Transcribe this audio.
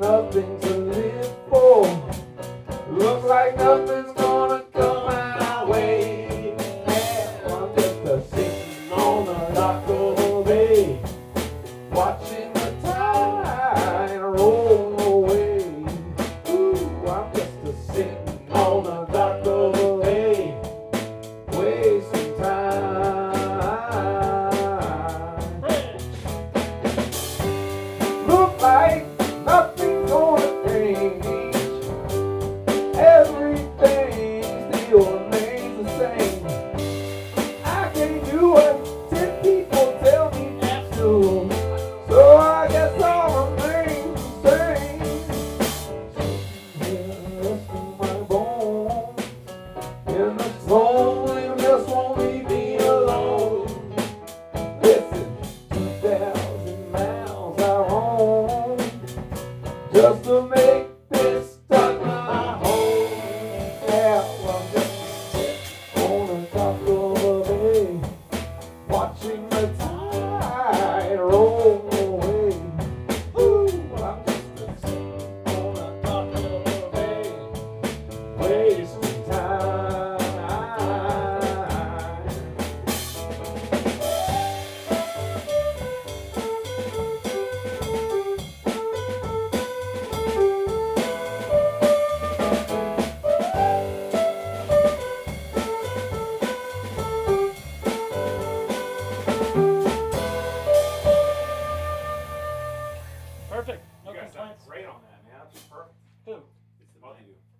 nothing to live for. Looks like nothing's Just a minute. perfect. No complaints. Great on that, man. That's perfect.